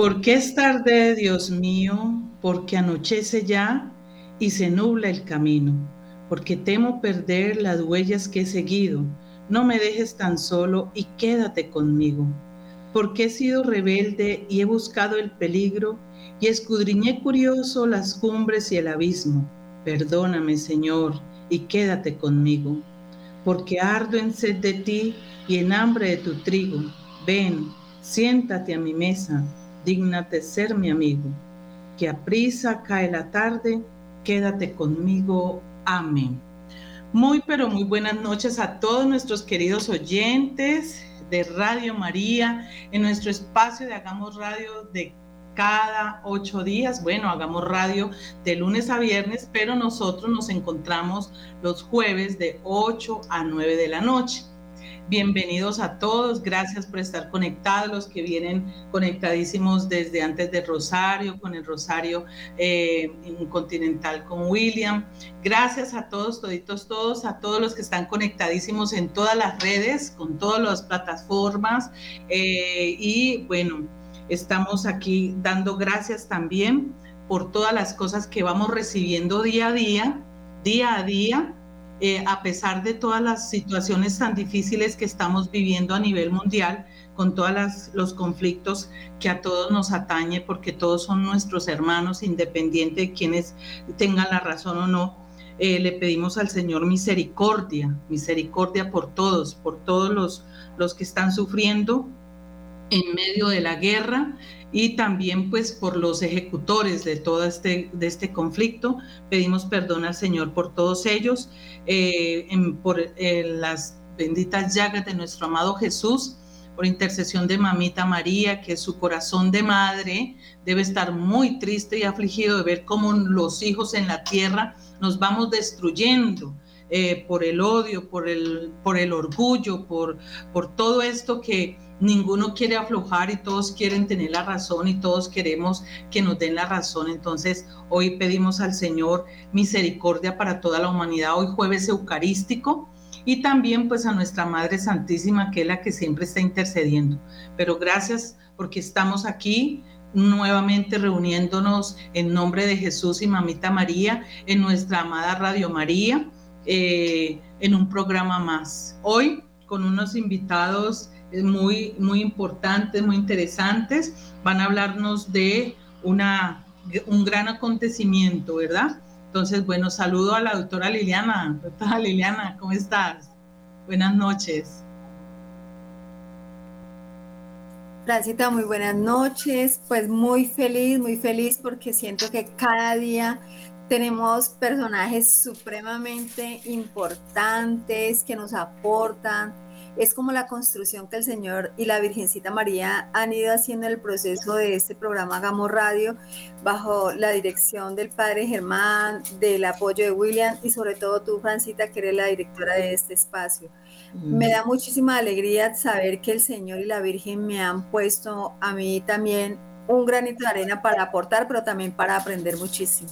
¿Por qué es tarde, Dios mío? Porque anochece ya y se nubla el camino. Porque temo perder las huellas que he seguido. No me dejes tan solo y quédate conmigo. Porque he sido rebelde y he buscado el peligro y escudriñé curioso las cumbres y el abismo. Perdóname, Señor, y quédate conmigo. Porque ardo en sed de ti y en hambre de tu trigo. Ven, siéntate a mi mesa dígnate ser mi amigo. Que a prisa cae la tarde, quédate conmigo. Amén. Muy, pero muy buenas noches a todos nuestros queridos oyentes de Radio María, en nuestro espacio de Hagamos Radio de cada ocho días. Bueno, hagamos radio de lunes a viernes, pero nosotros nos encontramos los jueves de 8 a 9 de la noche. Bienvenidos a todos, gracias por estar conectados, los que vienen conectadísimos desde antes de Rosario, con el Rosario eh, Continental con William. Gracias a todos, toditos, todos, a todos los que están conectadísimos en todas las redes, con todas las plataformas. Eh, y bueno, estamos aquí dando gracias también por todas las cosas que vamos recibiendo día a día, día a día eh, a pesar de todas las situaciones tan difíciles que estamos viviendo a nivel mundial, con todos los conflictos que a todos nos atañe, porque todos son nuestros hermanos, independiente de quienes tengan la razón o no, eh, le pedimos al Señor misericordia, misericordia por todos, por todos los, los que están sufriendo en medio de la guerra y también pues por los ejecutores de todo este, de este conflicto. Pedimos perdón al Señor por todos ellos, eh, por eh, las benditas llagas de nuestro amado Jesús, por intercesión de mamita María, que su corazón de madre debe estar muy triste y afligido de ver cómo los hijos en la tierra nos vamos destruyendo. Eh, por el odio, por el, por el orgullo, por, por todo esto que, ninguno quiere aflojar y todos quieren tener la razón y todos queremos que nos den la razón. Entonces, hoy pedimos al Señor misericordia para toda la humanidad, hoy jueves eucarístico, y también pues a nuestra Madre Santísima, que es la que siempre está intercediendo. Pero gracias porque estamos aquí nuevamente reuniéndonos en nombre de Jesús y Mamita María en nuestra amada Radio María, eh, en un programa más. Hoy con unos invitados muy, muy importantes, muy interesantes. Van a hablarnos de una, un gran acontecimiento, ¿verdad? Entonces, bueno, saludo a la doctora Liliana. Doctora Liliana, ¿cómo estás? Buenas noches. Francita, muy buenas noches. Pues muy feliz, muy feliz porque siento que cada día tenemos personajes supremamente importantes que nos aportan, es como la construcción que el Señor y la Virgencita María han ido haciendo en el proceso de este programa Hagamos Radio, bajo la dirección del Padre Germán, del apoyo de William y sobre todo tú, Francita, que eres la directora de este espacio. Mm. Me da muchísima alegría saber que el Señor y la Virgen me han puesto a mí también un granito de arena para aportar, pero también para aprender muchísimo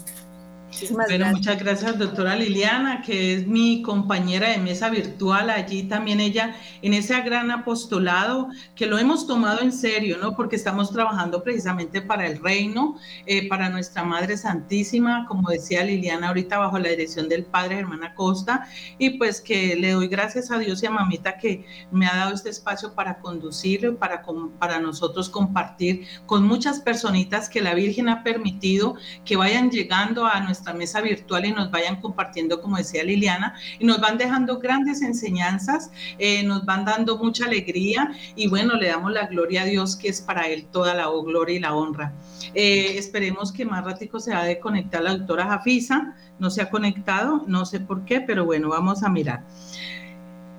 bueno, muchas gracias, doctora Liliana, que es mi compañera de mesa virtual. Allí también ella, en ese gran apostolado, que lo hemos tomado en serio, ¿no? Porque estamos trabajando precisamente para el reino, eh, para nuestra Madre Santísima, como decía Liliana ahorita, bajo la dirección del Padre Germán Acosta. Y pues que le doy gracias a Dios y a Mamita que me ha dado este espacio para conducir, para, para nosotros compartir con muchas personitas que la Virgen ha permitido que vayan llegando a nuestra mesa virtual y nos vayan compartiendo, como decía Liliana, y nos van dejando grandes enseñanzas, eh, nos van dando mucha alegría y bueno, le damos la gloria a Dios que es para Él toda la gloria y la honra. Eh, esperemos que más ratico se va de conectar la doctora Jafisa, no se ha conectado, no sé por qué, pero bueno, vamos a mirar.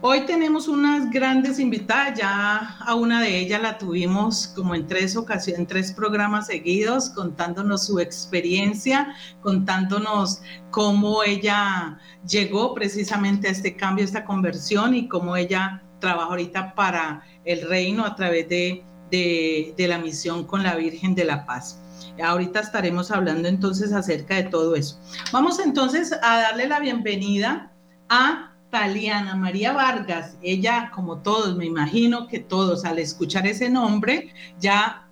Hoy tenemos unas grandes invitadas, ya a una de ellas la tuvimos como en tres ocasiones, en tres programas seguidos, contándonos su experiencia, contándonos cómo ella llegó precisamente a este cambio, a esta conversión y cómo ella trabaja ahorita para el reino a través de, de, de la misión con la Virgen de la Paz. Ahorita estaremos hablando entonces acerca de todo eso. Vamos entonces a darle la bienvenida a Taliana María Vargas, ella como todos, me imagino que todos al escuchar ese nombre ya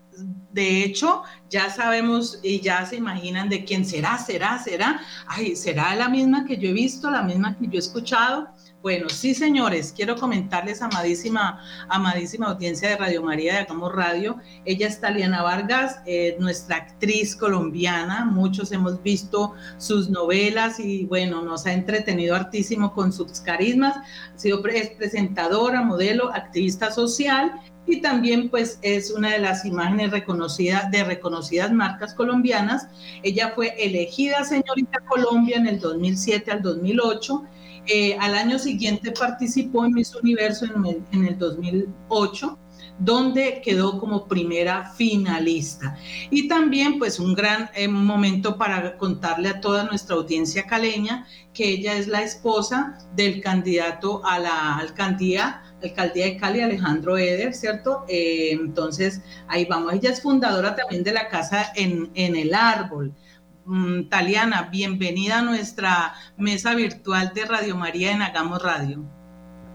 de hecho, ya sabemos y ya se imaginan de quién será, será, será. Ay, será la misma que yo he visto, la misma que yo he escuchado. Bueno, sí, señores, quiero comentarles, amadísima, amadísima audiencia de Radio María de Hagamos Radio. Ella es Taliana Vargas, eh, nuestra actriz colombiana. Muchos hemos visto sus novelas y, bueno, nos ha entretenido hartísimo con sus carismas. Ha sido es presentadora, modelo, activista social y también pues es una de las imágenes reconocidas de reconocidas marcas colombianas. Ella fue elegida señorita Colombia en el 2007 al 2008 eh, al año siguiente participó en Miss Universo en el, 2008 donde quedó como primera finalista. Y también pues un gran eh, momento para contarle a toda nuestra audiencia caleña que ella es la esposa del candidato a la alcaldía, alcaldía de Cali, Alejandro Eder, ¿cierto? Eh, entonces ahí vamos, ella es fundadora también de la casa en, en el árbol. Mm, Taliana, bienvenida a nuestra mesa virtual de Radio María en Hagamos Radio.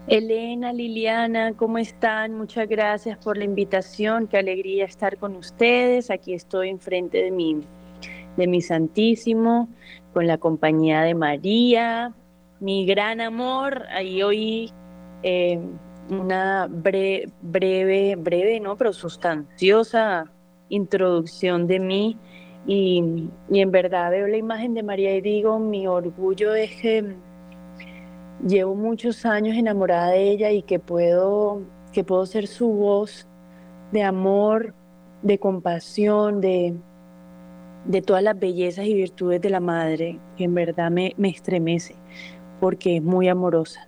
Elena, Liliana, ¿cómo están? Muchas gracias por la invitación, qué alegría estar con ustedes. Aquí estoy enfrente de mi, de mi Santísimo, con la compañía de María, mi gran amor. Ahí oí eh, una breve, breve, breve, ¿no? Pero sustanciosa introducción de mí y, en verdad veo la imagen de María y digo, mi orgullo es que llevo muchos años enamorada de ella y que puedo, que puedo ser su voz de amor, de compasión, de, de todas las bellezas y virtudes de la madre, que en verdad me, me estremece, porque es muy amorosa.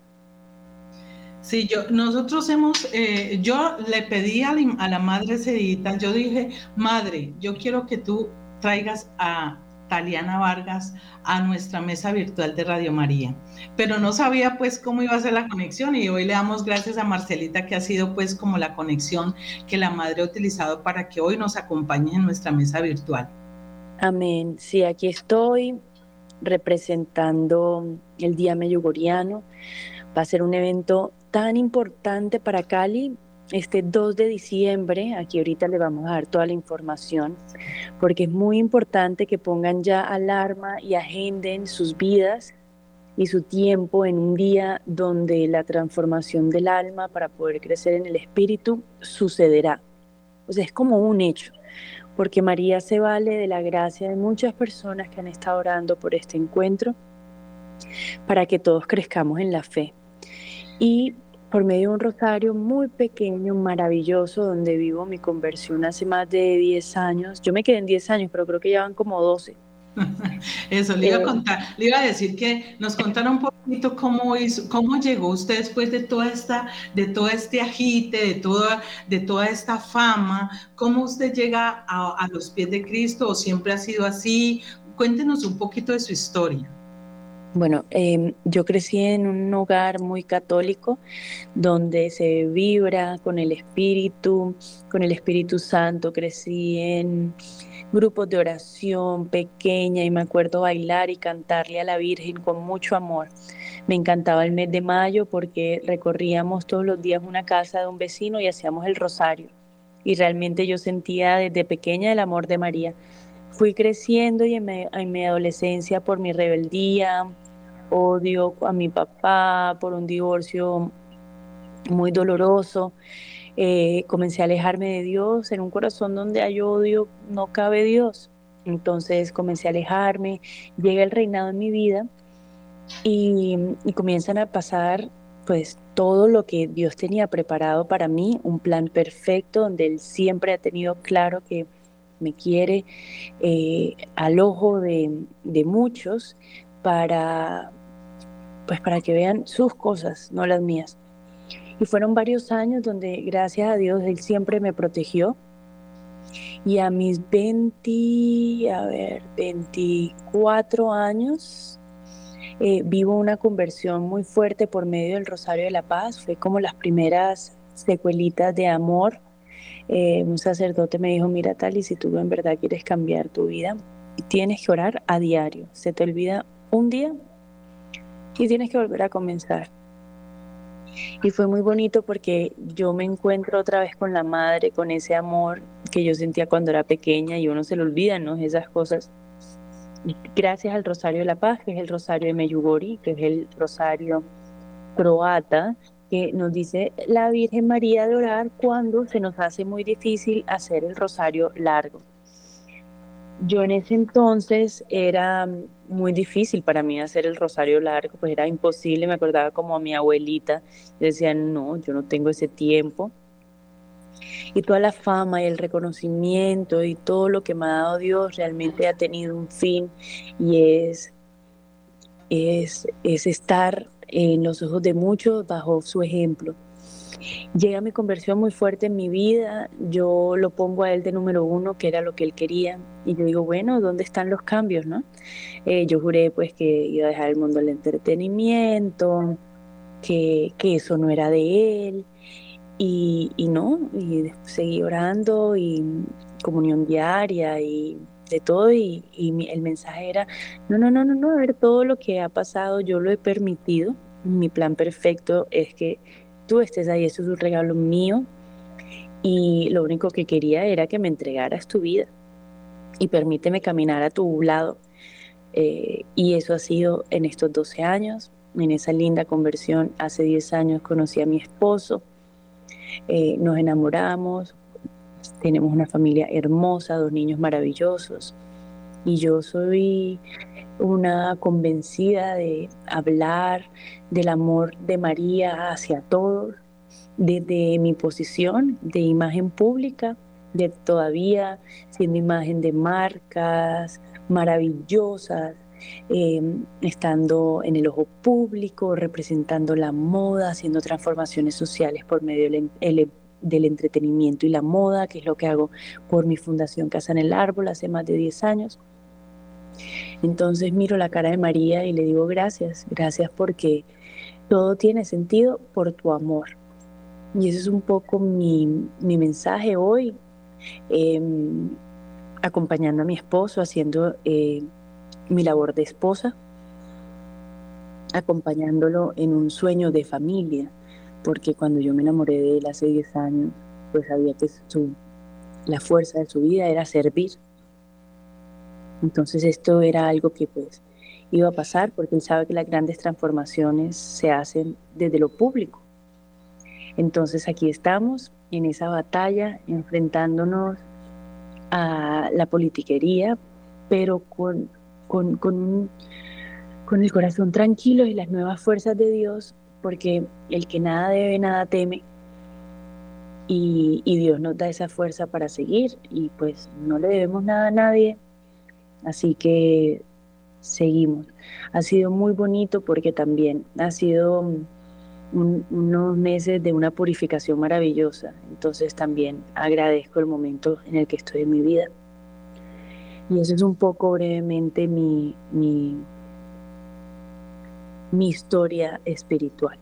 Sí, yo, nosotros hemos, eh, yo le pedí a la, a la madre Cedita, yo dije, madre, yo quiero que tú traigas a Taliana Vargas a nuestra mesa virtual de Radio María. Pero no sabía pues cómo iba a ser la conexión y hoy le damos gracias a Marcelita que ha sido pues como la conexión que la madre ha utilizado para que hoy nos acompañe en nuestra mesa virtual. Amén. Sí, aquí estoy representando el Día Meyugoriano. Va a ser un evento tan importante para Cali este 2 de diciembre, aquí ahorita le vamos a dar toda la información, porque es muy importante que pongan ya alarma y agenden sus vidas y su tiempo en un día donde la transformación del alma para poder crecer en el espíritu sucederá. O sea, es como un hecho, porque María se vale de la gracia de muchas personas que han estado orando por este encuentro para que todos crezcamos en la fe. Y por medio de un rosario muy pequeño, maravilloso, donde vivo mi conversión hace más de 10 años. Yo me quedé en 10 años, pero creo que ya van como 12. Eso, le iba a eh, contar, le iba a decir que nos contara un poquito cómo hizo, cómo llegó usted después de toda esta, de todo este agite, de toda, de toda esta fama, cómo usted llega a, a los pies de Cristo o siempre ha sido así. Cuéntenos un poquito de su historia. Bueno, em, yo crecí en un hogar muy católico donde se vibra con el Espíritu, con el Espíritu Santo. Crecí en grupos de oración pequeña y me acuerdo bailar y cantarle a la Virgen con mucho amor. Me encantaba el mes de mayo porque recorríamos todos los días una casa de un vecino y hacíamos el rosario. Y realmente yo sentía desde pequeña el amor de María. Fui creciendo y en mi adolescencia por mi rebeldía, odio a mi papá por un divorcio muy doloroso. Eh, comencé a alejarme de Dios. En un corazón donde hay odio no cabe Dios. Entonces comencé a alejarme, llega el reinado en mi vida y, y comienzan a pasar pues todo lo que Dios tenía preparado para mí, un plan perfecto donde Él siempre ha tenido claro que me quiere eh, al ojo de, muchos, para, pues para que vean sus cosas, no las mías. Y fueron varios años donde, gracias a Dios, Él siempre me protegió. Y a mis 20, a ver, 24 años, eh, vivo una conversión muy fuerte por medio del Rosario de la Paz. Fue como las primeras secuelitas de amor. Eh, un sacerdote me dijo, mira tal, y si tú en verdad quieres cambiar tu vida, tienes que orar a diario. Se te olvida un día y tienes que volver a comenzar. Y fue muy bonito porque yo me encuentro otra vez con la madre, con ese amor que yo sentía cuando era pequeña y uno se le olvida, ¿no? Esas cosas. Gracias al Rosario de la Paz, que es el Rosario de Meyugori, que es el Rosario croata, que nos dice la Virgen María de orar cuando se nos hace muy difícil hacer el rosario largo. Yo en ese entonces era muy difícil para mí hacer el rosario largo, pues era imposible, me acordaba como a mi abuelita, decía, no, yo no tengo ese tiempo. Y toda la fama y el reconocimiento y todo lo que me ha dado Dios realmente ha tenido un fin y es, es, es estar en los ojos de muchos bajo su ejemplo. Llega mi conversión muy fuerte en mi vida, yo lo pongo a él de número uno, que era lo que él quería, y yo digo, bueno, ¿dónde están los cambios, no? Eh, yo juré pues que iba a dejar el mundo del entretenimiento, que, que eso no era de él, y, y no, y seguí orando y comunión diaria y de todo y, el mensaje era, no, no, no, no, no, a ver, todo lo que ha pasado yo lo he permitido, mi plan perfecto es que tú estés ahí, eso es un regalo mío y lo único que quería era que me entregaras tu vida y permíteme caminar a tu lado. Eh, y eso ha sido en estos 12 años, en esa linda conversión. Hace 10 años conocí a mi esposo, eh, nos enamoramos, tenemos una familia hermosa, dos niños maravillosos. Y yo soy una convencida de hablar del amor de María hacia todos, desde mi posición de imagen pública, de todavía siendo imagen de marcas maravillosas, em, estando en el ojo público, representando la moda, haciendo transformaciones sociales por medio del, del entretenimiento y la moda, que es lo que hago por mi fundación Casa en el Árbol hace más de 10 años. Entonces miro la cara de María y le digo gracias, gracias porque todo tiene sentido por tu amor. Y ese es un poco mi, mensaje hoy, em, acompañando a mi esposo, haciendo eh, mi labor de esposa, acompañándolo en un sueño de familia, porque cuando yo me enamoré de él hace 10 años, pues sabía que la fuerza de su vida era servir entonces esto era algo que pues iba a pasar porque él sabe que las grandes transformaciones se hacen desde lo público. Entonces aquí estamos en esa batalla enfrentándonos a la politiquería, pero con, con, con, con el corazón tranquilo y las nuevas fuerzas de Dios, porque el que nada debe, nada teme. Y, Dios nos da esa fuerza para seguir y pues no le debemos nada a nadie, Así que seguimos. Ha sido muy bonito porque también ha sido unos meses de una purificación maravillosa. Entonces también agradezco el momento en el que estoy en mi vida. Y eso es un poco brevemente mi, mi, mi historia espiritual.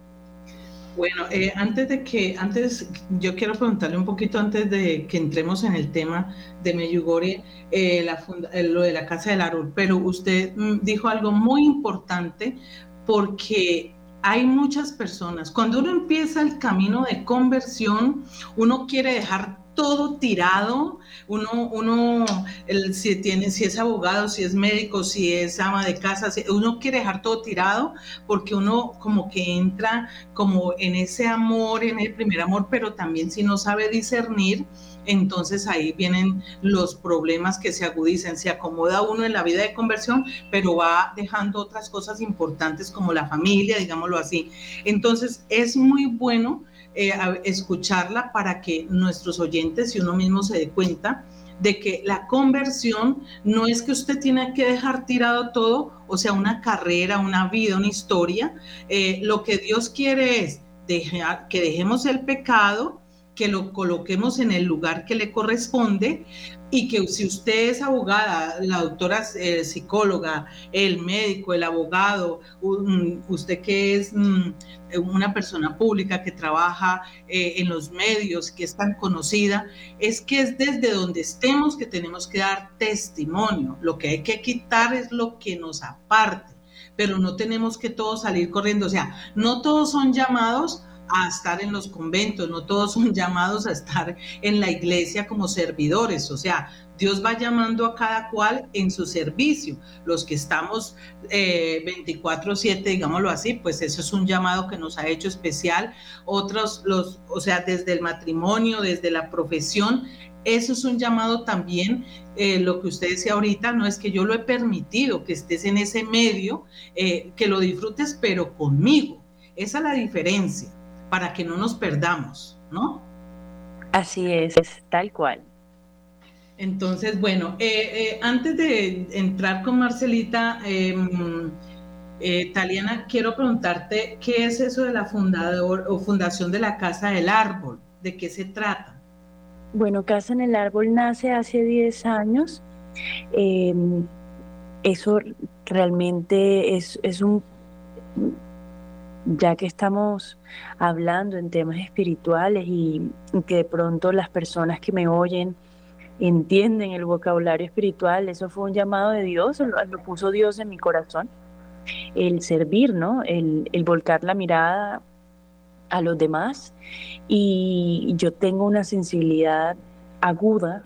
Bueno, eh, antes de que, antes, yo quiero preguntarle un poquito antes de que entremos en el tema de Meyugori, eh, eh, lo de la Casa del Árbol, pero usted mm, dijo algo muy importante porque hay muchas personas, cuando uno empieza el camino de conversión, uno quiere dejar todo tirado, uno, uno si, tiene, si es abogado, si es médico, si es ama de casa, uno quiere dejar todo tirado porque uno como que entra como en ese amor, en el primer amor, pero también si no sabe discernir, entonces ahí vienen los problemas que se agudizan, se acomoda uno en la vida de conversión, pero va dejando otras cosas importantes como la familia, digámoslo así. Entonces es muy bueno eh, escucharla para que nuestros oyentes y uno mismo se dé cuenta de que la conversión no es que usted tiene que dejar tirado todo, o sea, una carrera, una vida, una historia. Eh, lo que Dios quiere es dejar, que dejemos el pecado, que lo coloquemos en el lugar que le corresponde y que si usted es abogada, la doctora eh, psicóloga, el médico, el abogado, usted que es mm, una persona pública que trabaja eh, en los medios, que es tan conocida, es que es desde donde estemos que tenemos que dar testimonio. Lo que hay que quitar es lo que nos aparte, pero no tenemos que todos salir corriendo. O sea, no todos son llamados a estar en los conventos, no todos son llamados a estar en la iglesia como servidores, o sea, Dios va llamando a cada cual en su servicio. Los que estamos 24/7, eh, digámoslo así, pues eso es un llamado que nos ha hecho especial. Otros, los, o sea, desde el matrimonio, desde la profesión, eso es un llamado también, eh, lo que usted decía ahorita, no es que yo lo he permitido, que estés en ese medio, eh, que lo disfrutes, pero conmigo. Esa es la diferencia, para que no nos perdamos, ¿no? Así es, es tal cual. Entonces, bueno, eh, antes de entrar con Marcelita, em, Taliana, quiero preguntarte, ¿qué es eso de la fundador o fundación de la Casa del Árbol? ¿De qué se trata? Bueno, Casa en el Árbol nace hace 10 años. Em, eso realmente es, un, ya que estamos hablando en temas espirituales y, que de pronto las personas que me oyen entienden el vocabulario espiritual, eso fue un llamado de Dios, lo, puso Dios en mi corazón, el servir, ¿no? El, el volcar la mirada a los demás y yo tengo una sensibilidad aguda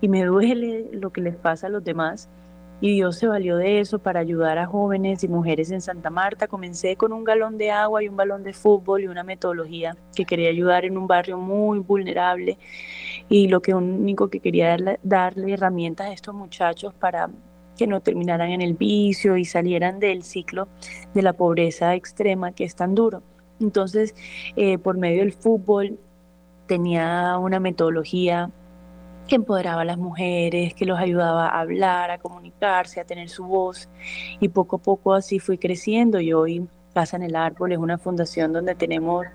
y me duele lo que les pasa a los demás. Y Dios se valió de eso para ayudar a jóvenes y mujeres en Santa Marta. Comencé con un galón de agua y un balón de fútbol y una metodología que quería ayudar en un barrio muy vulnerable. Y lo que único que quería darle, darle herramientas a estos muchachos para que no terminaran en el vicio y salieran del ciclo de la pobreza extrema que es tan duro. Entonces, eh, por medio del fútbol tenía una metodología que empoderaba a las mujeres, que los ayudaba a hablar, a comunicarse, a tener su voz. Y poco a poco así fui creciendo. Y hoy Casa en el Árbol es una fundación donde tenemos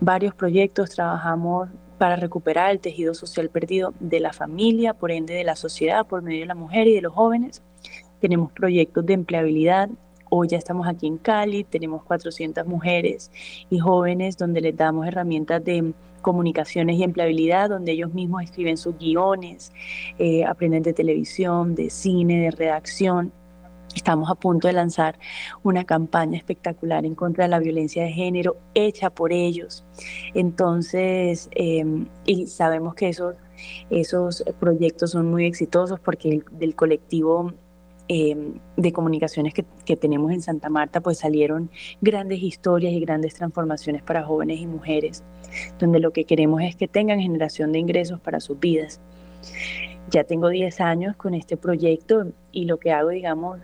varios proyectos, trabajamos para recuperar el tejido social perdido de la familia, por ende de la sociedad, por medio de la mujer y de los jóvenes. Tenemos proyectos de empleabilidad, Hoy ya estamos aquí en Cali, tenemos 400 mujeres y jóvenes donde les damos herramientas de comunicaciones y empleabilidad, donde ellos mismos escriben sus guiones, eh, aprenden de televisión, de cine, de redacción. Estamos a punto de lanzar una campaña espectacular en contra de la violencia de género hecha por ellos. Entonces, em, y sabemos que esos, esos proyectos son muy exitosos porque del colectivo Em, de comunicaciones que, que, tenemos en Santa Marta, pues salieron grandes historias y grandes transformaciones para jóvenes y mujeres, donde lo que queremos es que tengan generación de ingresos para sus vidas. Ya tengo 10 años con este proyecto y lo que hago, digamos,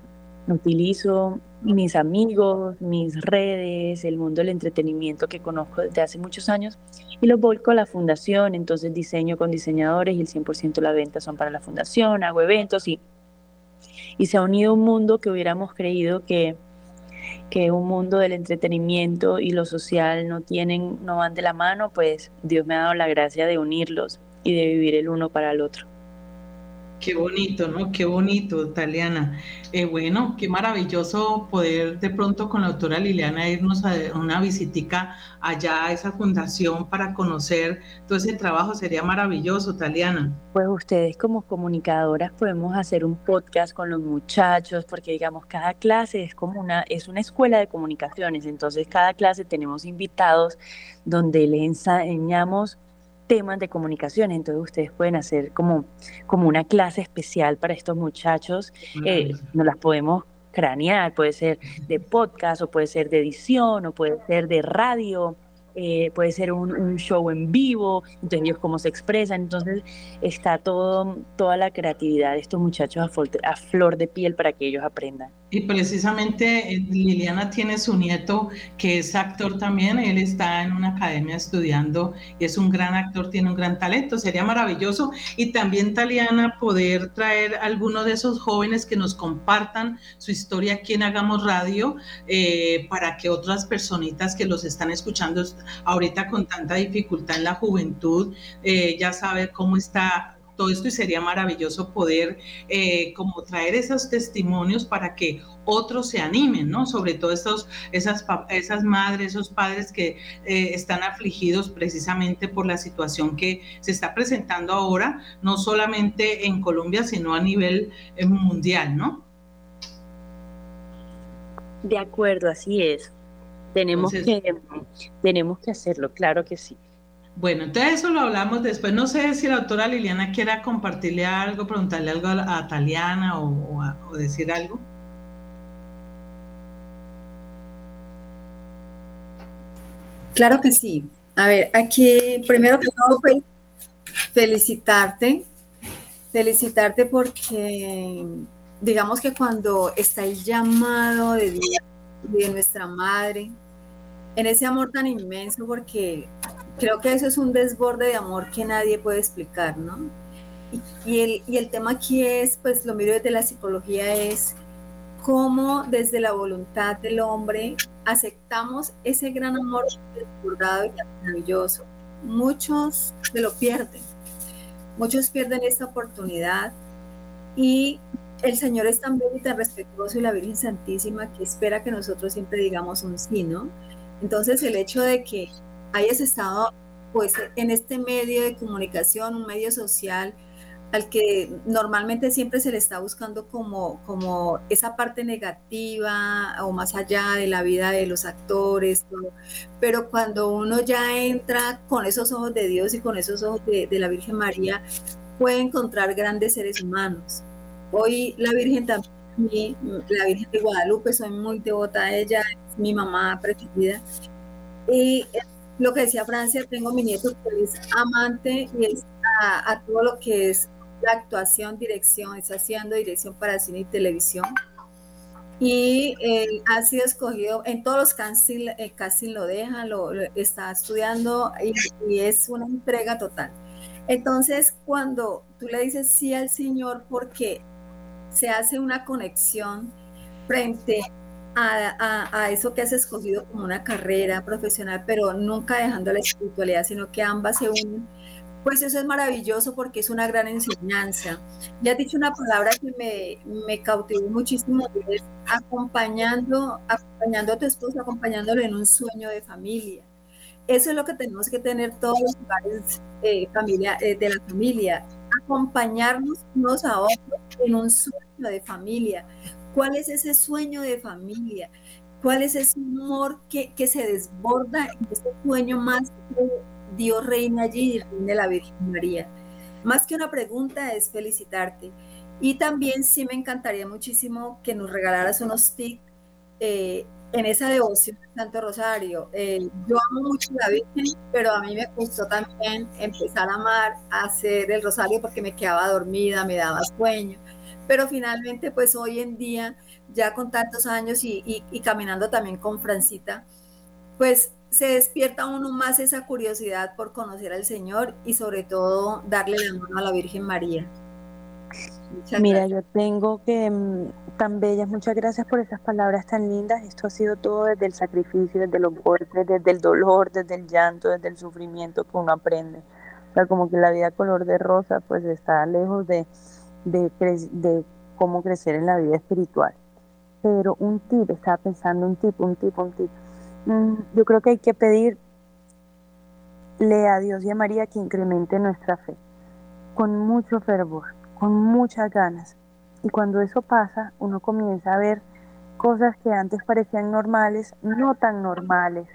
utilizo mis amigos, mis redes, el mundo del entretenimiento que conozco desde hace muchos años y los volco a la fundación, entonces diseño con diseñadores y el 100% de la venta son para la fundación, hago eventos y y se ha unido un mundo que hubiéramos creído que, que un mundo del entretenimiento y lo social no tienen, no van de la mano, pues Dios me ha dado la gracia de unirlos y de vivir el uno para el otro. Qué bonito, ¿no? Qué bonito, Taliana. Eh, bueno, qué maravilloso poder de pronto con la doctora Liliana irnos a una visitica allá a esa fundación para conocer todo ese trabajo. Sería maravilloso, Taliana. Pues ustedes como comunicadoras podemos hacer un podcast con los muchachos, porque digamos, cada clase es como una, es una escuela de comunicaciones. Entonces, cada clase tenemos invitados donde les enseñamos temas de comunicación, entonces ustedes pueden hacer como, como una clase especial para estos muchachos, eh, nos las podemos cranear, puede ser de podcast o puede ser de edición o puede ser de radio, eh, puede ser un, show en vivo, entonces ellos cómo se expresan, entonces está todo, toda la creatividad de estos muchachos a flor de piel para que ellos aprendan. Y precisamente eh, Liliana tiene su nieto que es actor también, él está en una academia estudiando y es un gran actor, tiene un gran talento, sería maravilloso. Y también Taliana poder traer a alguno de esos jóvenes que nos compartan su historia aquí en Hagamos Radio eh, para que otras personitas que los están escuchando ahorita con tanta dificultad en la juventud eh, ya saben cómo está todo esto y sería maravilloso poder eh, como traer esos testimonios para que otros se animen, ¿no? Sobre todo estos, esas, esas madres, esos padres que eh, están afligidos precisamente por la situación que se está presentando ahora, no solamente en Colombia, sino a nivel eh, mundial, ¿no? De acuerdo, así es. Tenemos, que, tenemos que hacerlo, claro que sí. Bueno, entonces eso lo hablamos después. No sé si la doctora Liliana quiera compartirle algo, preguntarle algo a, Taliana o, decir algo. Claro que sí. A ver, aquí primero que todo, pues, felicitarte, felicitarte porque digamos que cuando está el llamado de de nuestra madre, en ese amor tan inmenso, porque creo que eso es un desborde de amor que nadie puede explicar, ¿no? Y, el, y el tema aquí es, pues lo miro desde la psicología, es cómo desde la voluntad del hombre aceptamos ese gran amor desbordado y maravilloso. Muchos se lo pierden, muchos pierden esta oportunidad y el Señor es tan bello y tan respetuoso y la Virgen Santísima que espera que nosotros siempre digamos un sí, ¿no? Entonces el hecho de que hayas estado pues en este medio de comunicación, un medio social al que normalmente siempre se le está buscando como, como esa parte negativa o más allá de la vida de los actores, pero cuando uno ya entra con esos ojos de Dios y con esos ojos de, la Virgen María, puede encontrar grandes seres humanos. Hoy la Virgen también, la Virgen de Guadalupe, soy muy devota a ella, es mi mamá preferida. Y lo que decía Francia, tengo mi nieto que es amante y es a, todo lo que es la actuación, dirección, está haciendo dirección para cine y televisión. Y él ha sido escogido en todos los casi eh, casi lo deja, lo, está estudiando y, y, es una entrega total. Entonces, cuando tú le dices sí al Señor porque se hace una conexión frente a, eso que has escogido como una carrera profesional, pero nunca dejando la espiritualidad, sino que ambas se unen, pues eso es maravilloso porque es una gran enseñanza. Ya has dicho una palabra que me, me cautivó muchísimo, es acompañando, acompañando a tu esposo, acompañándolo en un sueño de familia. Eso es lo que tenemos que tener todos los lugares eh, familia, eh, de la familia, acompañarnos unos a otros en un sueño de familia. ¿Cuál es ese sueño de familia? ¿Cuál es ese amor que, que se desborda en ese sueño más que Dios reina allí y reina la Virgen María? Más que una pregunta es felicitarte. Y también sí me encantaría muchísimo que nos regalaras unos tips eh, en esa devoción de Santo Rosario. Eh, yo amo mucho la Virgen, pero a mí me costó también empezar a amar, a hacer el rosario porque me quedaba dormida, me daba sueño pero finalmente pues hoy en día, ya con tantos años y, caminando también con Francita, pues se despierta uno más esa curiosidad por conocer al Señor y sobre todo darle la mano a la Virgen María. Mira, yo tengo que, mm, tan bellas, muchas gracias por esas palabras tan lindas. Esto ha sido todo desde el sacrificio, desde los golpes, desde el dolor, desde el llanto, desde el sufrimiento que uno aprende. O sea, como que la vida color de rosa pues está lejos de, de, cómo crecer en la vida espiritual. Pero un tip, estaba pensando un tip, un tip, un tip. Mm, yo creo que hay que pedirle a Dios y a María que incremente nuestra fe con mucho fervor, con muchas ganas. Y cuando eso pasa, uno comienza a ver cosas que antes parecían normales, no tan normales.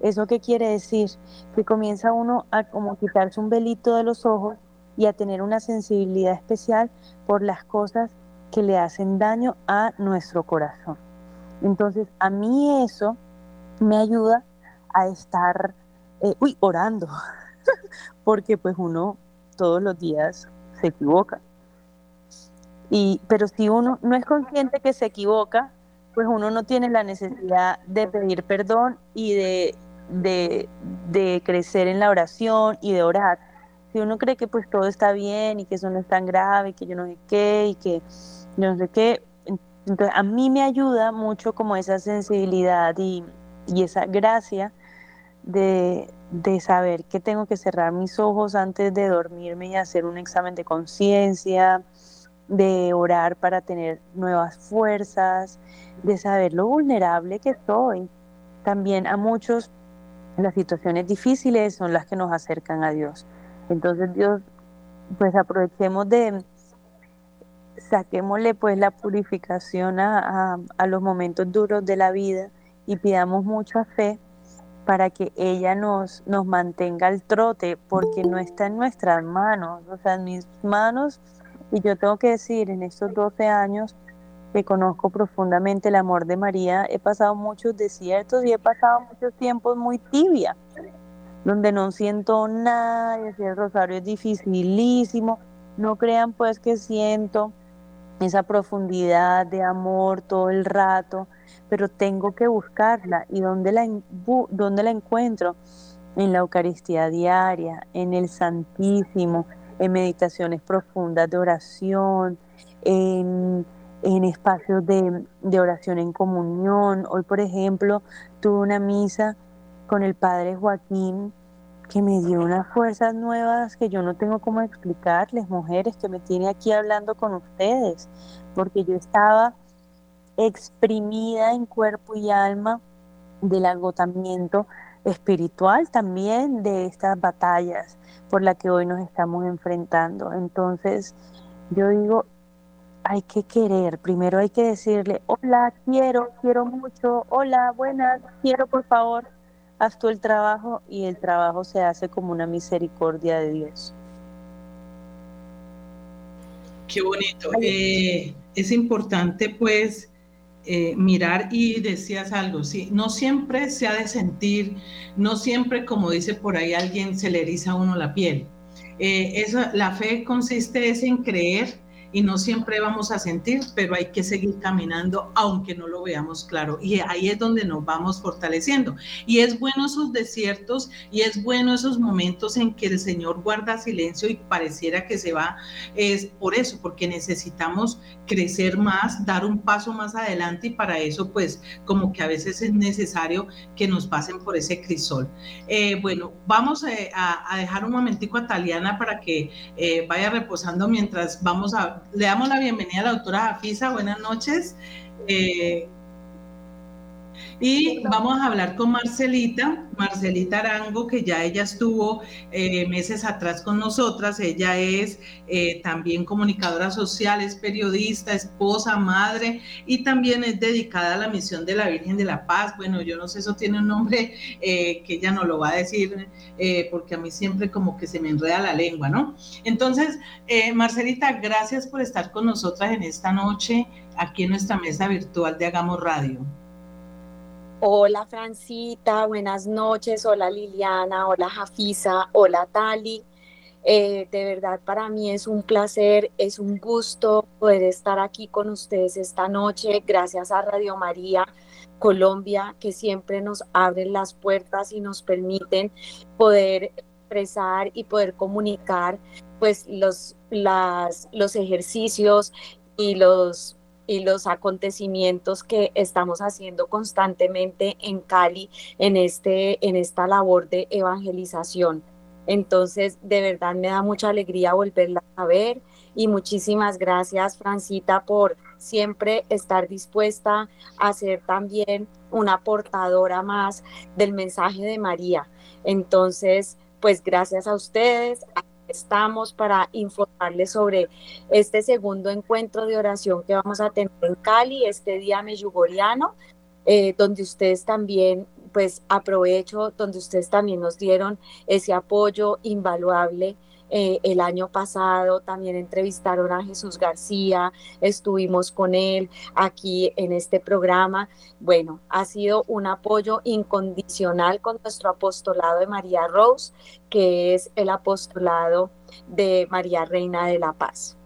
¿Eso qué quiere decir? Que comienza uno a como quitarse un velito de los ojos y a tener una sensibilidad especial por las cosas que le hacen daño a nuestro corazón. Entonces, a mí eso me ayuda a estar, eh, uy, orando, porque pues uno todos los días se equivoca. Y, pero si uno no es consciente que se equivoca, pues uno no tiene la necesidad de pedir perdón y de, de, de crecer en la oración y de orar, si uno cree que pues todo está bien y que eso no es tan grave, que yo no sé qué y que yo no sé qué, entonces a mí me ayuda mucho como esa sensibilidad y, esa gracia de, de, saber que tengo que cerrar mis ojos antes de dormirme y hacer un examen de conciencia, de orar para tener nuevas fuerzas, de saber lo vulnerable que soy. También a muchos las situaciones difíciles son las que nos acercan a Dios. Entonces Dios, pues aprovechemos de, saquémosle pues la purificación a, los momentos duros de la vida y pidamos mucha fe para que ella nos, nos mantenga al trote, porque no está en nuestras manos, o sea, en mis manos, y yo tengo que decir, en estos 12 años que conozco profundamente el amor de María, he pasado muchos desiertos y he pasado muchos tiempos muy tibia, donde no siento nada, y el rosario es dificilísimo, no crean pues que siento esa profundidad de amor todo el rato, pero tengo que buscarla. ¿Y dónde la, dónde la encuentro? En la Eucaristía diaria, en el Santísimo, en meditaciones profundas de oración, en, espacios de, de oración en comunión. Hoy, por ejemplo, tuve una misa con el Padre Joaquín que me dio unas fuerzas nuevas que yo no tengo cómo explicarles, mujeres, que me tiene aquí hablando con ustedes, porque yo estaba exprimida en cuerpo y alma del agotamiento espiritual también de estas batallas por las que hoy nos estamos enfrentando. Entonces, yo digo, hay que querer, primero hay que decirle, hola, quiero, quiero mucho, hola, buenas, quiero por favor haz tú el trabajo y el trabajo se hace como una misericordia de Dios. Qué bonito. Eh, es importante pues eh, mirar y decías algo, sí, no siempre se ha de sentir, no siempre como dice por ahí alguien se le eriza a uno la piel. Eh, la fe consiste es en creer y no siempre vamos a sentir, pero hay que seguir caminando aunque no lo veamos claro. Y ahí es donde nos vamos fortaleciendo. Y es bueno esos desiertos y es bueno esos momentos en que el Señor guarda silencio y pareciera que se va. Es por eso, porque necesitamos crecer más, dar un paso más adelante y para eso pues como que a veces es necesario que nos pasen por ese crisol. Eh, bueno, vamos eh, a, dejar un momentico a Taliana para que eh, vaya reposando mientras vamos a le damos la bienvenida a la doctora Jafisa. Buenas noches. Eh, y vamos a hablar con Marcelita, Marcelita Arango, que ya ella estuvo eh, meses atrás con nosotras. Ella es eh, también comunicadora social, es periodista, esposa, madre y también es dedicada a la misión de la Virgen de la Paz. Bueno, yo no sé, eso tiene un nombre eh, que ella no lo va a decir porque a mí siempre como que se me enreda la lengua, ¿no? Entonces, Marcelita, gracias por estar con nosotras en esta noche aquí en nuestra mesa virtual de Hagamos Radio. Hola Francita, buenas noches. Hola Liliana, hola Jafisa, hola Tali. Eh, de verdad para mí es un placer, es un gusto poder estar aquí con ustedes esta noche. Gracias a Radio María Colombia que siempre nos abren las puertas y nos permiten poder expresar y poder comunicar pues los, las, los ejercicios y los y los acontecimientos que estamos haciendo constantemente en Cali en, este, en esta labor de evangelización. Entonces, de verdad me da mucha alegría volverla a ver y muchísimas gracias, Francita, por siempre estar dispuesta a ser también una portadora más del mensaje de María. Entonces, pues gracias a ustedes, estamos para informarles sobre este segundo encuentro de oración que vamos a tener en Cali, este día meyugoriano, eh, donde ustedes también, pues aprovecho, donde ustedes también nos dieron ese apoyo invaluable eh, el año pasado también entrevistaron a Jesús García, estuvimos con él aquí en este programa. Bueno, ha sido un apoyo incondicional con nuestro apostolado de María Rose, que es el apostolado de María Reina de la Paz.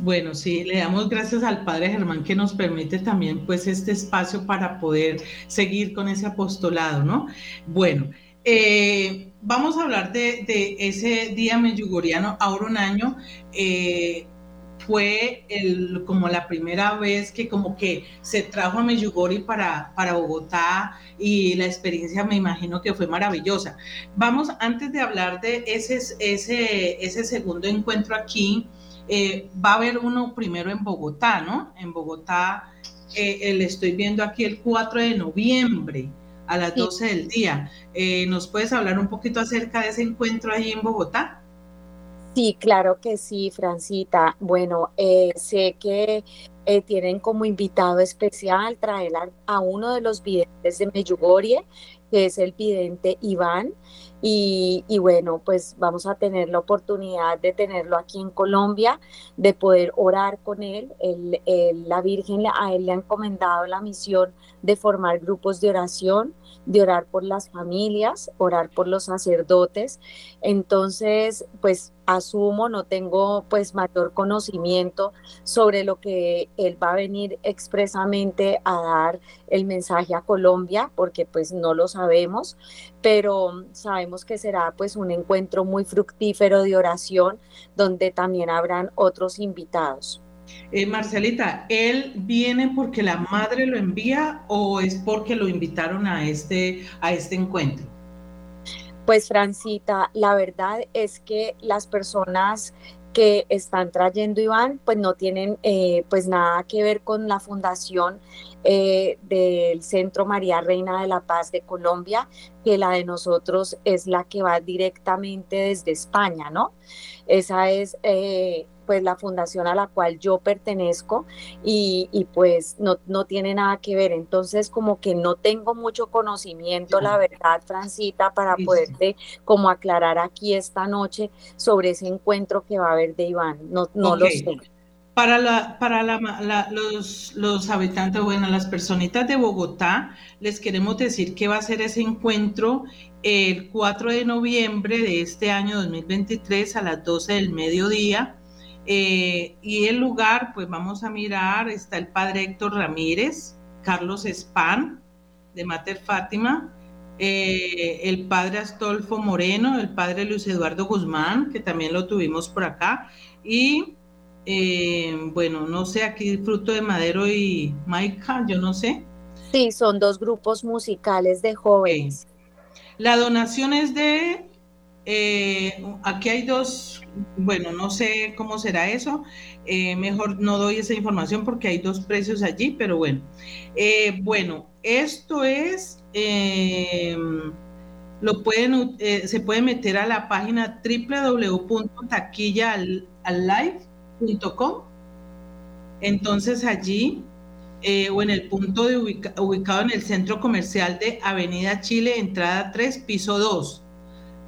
Bueno, sí, le damos gracias al Padre Germán que nos permite también pues este espacio para poder seguir con ese apostolado, ¿no? Bueno, eh, vamos a hablar de, ese día meyugoriano. Ahora un año eh, fue como la primera vez que como que se trajo a Meyugori para, para Bogotá y la experiencia me imagino que fue maravillosa. Vamos, antes de hablar de ese, ese, segundo encuentro aquí, eh, va a haber uno primero en Bogotá, ¿no? En Bogotá, eh, le estoy viendo aquí el 4 de noviembre a las 12 del día. Eh, ¿Nos puedes hablar un poquito acerca de ese encuentro ahí en Bogotá? Sí, claro que sí, Francita. Bueno, eh, sé que eh, tienen como invitado especial traer a, uno de los videntes de Meyugorie, que es el vidente Iván. Y, bueno, pues vamos a tener la oportunidad de tenerlo aquí en Colombia, de poder orar con él. la Virgen a él le ha encomendado la misión de formar grupos de oración de orar por las familias, orar por los sacerdotes. Entonces, pues asumo, no tengo pues mayor conocimiento sobre lo que él va a venir expresamente a dar el mensaje a Colombia, porque pues no lo sabemos, pero sabemos que será pues un encuentro muy fructífero de oración donde también habrán otros invitados. Eh, Marcelita, ¿él viene porque la madre lo envía o es porque lo invitaron a este, a este encuentro? Pues Francita, la verdad es que las personas que están trayendo Iván, pues no tienen eh, pues nada que ver con la fundación eh, del Centro María Reina de la Paz de Colombia, que la de nosotros es la que va directamente desde España, ¿no? Esa es pues la fundación a la cual yo pertenezco y, pues no, no, tiene nada que ver. Entonces como que no tengo mucho conocimiento, la verdad, Francita, para poderte como aclarar aquí esta noche sobre ese encuentro que va a haber de Iván. No, no lo sé. Para, la, para los, los habitantes, bueno, las personitas de Bogotá, les queremos decir que va a ser ese encuentro el 4 de noviembre de este año 2023 a las 12 del mediodía eh, y el lugar, pues vamos a mirar, está el padre Héctor Ramírez, Carlos Span, de Mater Fátima, eh, el padre Astolfo Moreno, el padre Luis Eduardo Guzmán, que también lo tuvimos por acá, y eh, bueno, no sé, aquí Fruto de Madero y Maika, yo no sé. Sí, son dos grupos musicales de jóvenes. La donación es de eh, aquí hay dos, bueno, no sé cómo será eso, eh, mejor no doy esa información porque hay dos precios allí, pero bueno. Eh, bueno, esto es, lo pueden, se puede meter a la página www.taquillalive.com. Entonces allí, o en el punto de ubicado en el centro comercial de Avenida Chile, entrada 3, piso 2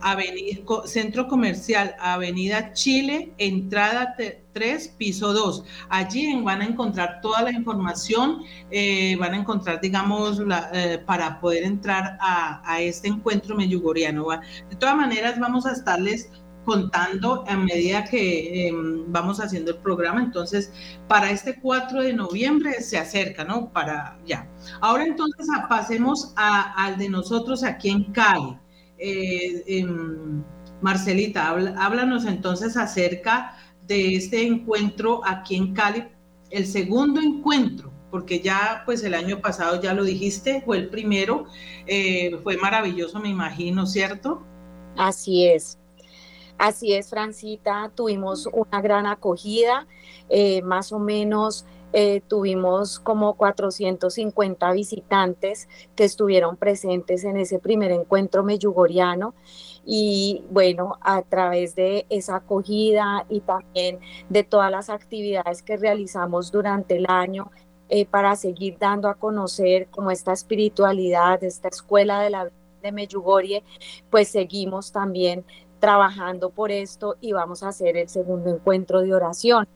Avenida, Centro Comercial Avenida Chile, entrada 3, piso 2. Allí van a encontrar toda la información, eh, van a encontrar, digamos, eh, para poder entrar a, este encuentro meyugoriano. De todas maneras, vamos a estarles contando a medida que em, vamos haciendo el programa. Entonces, para este 4 de noviembre se acerca, ¿no? Para ya. Ahora entonces pasemos al de nosotros aquí en Cali. Eh, em, Marcelita, háblanos entonces acerca de este encuentro aquí en Cali, el segundo encuentro, porque ya pues el año pasado ya lo dijiste, fue el primero, eh, fue maravilloso me imagino, ¿cierto? Así es. Así es, Francita, tuvimos una gran acogida, eh, más o menos eh, tuvimos como 450 visitantes que estuvieron presentes en ese primer encuentro meyugoriano y bueno, a través de esa acogida y también de todas las actividades que realizamos durante el año eh, para seguir dando a conocer como esta espiritualidad, esta escuela de la de Meyugorie, pues seguimos también trabajando por esto y vamos a hacer el segundo encuentro de oración.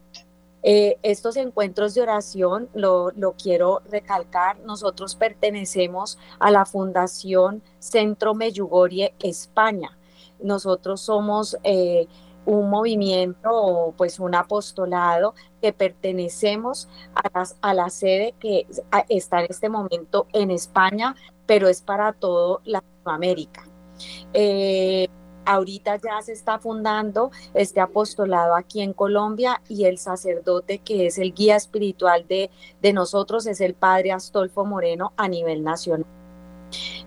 Eh, estos encuentros de oración, lo, quiero recalcar, nosotros pertenecemos a la Fundación Centro Meyugorie España. Nosotros somos eh, un movimiento, pues un apostolado que pertenecemos a, a la sede que está en este momento en España, pero es para todo Latinoamérica. Eh, Ahorita ya se está fundando este apostolado aquí en Colombia y el sacerdote que es el guía espiritual de, de nosotros es el padre Astolfo Moreno a nivel nacional.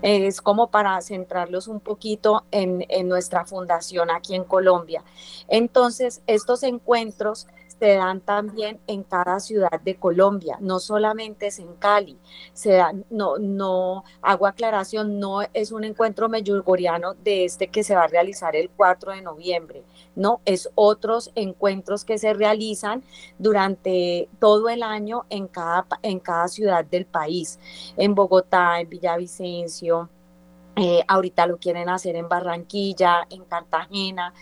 Es como para centrarlos un poquito en, en nuestra fundación aquí en Colombia. Entonces, estos encuentros se dan también en cada ciudad de Colombia, no solamente es en Cali, se dan, no, no, hago aclaración, no es un encuentro meyugoriano de este que se va a realizar el 4 de noviembre, no, es otros encuentros que se realizan durante todo el año en cada, en cada ciudad del país, en Bogotá, en Villavicencio, eh, ahorita lo quieren hacer en Barranquilla, en Cartagena,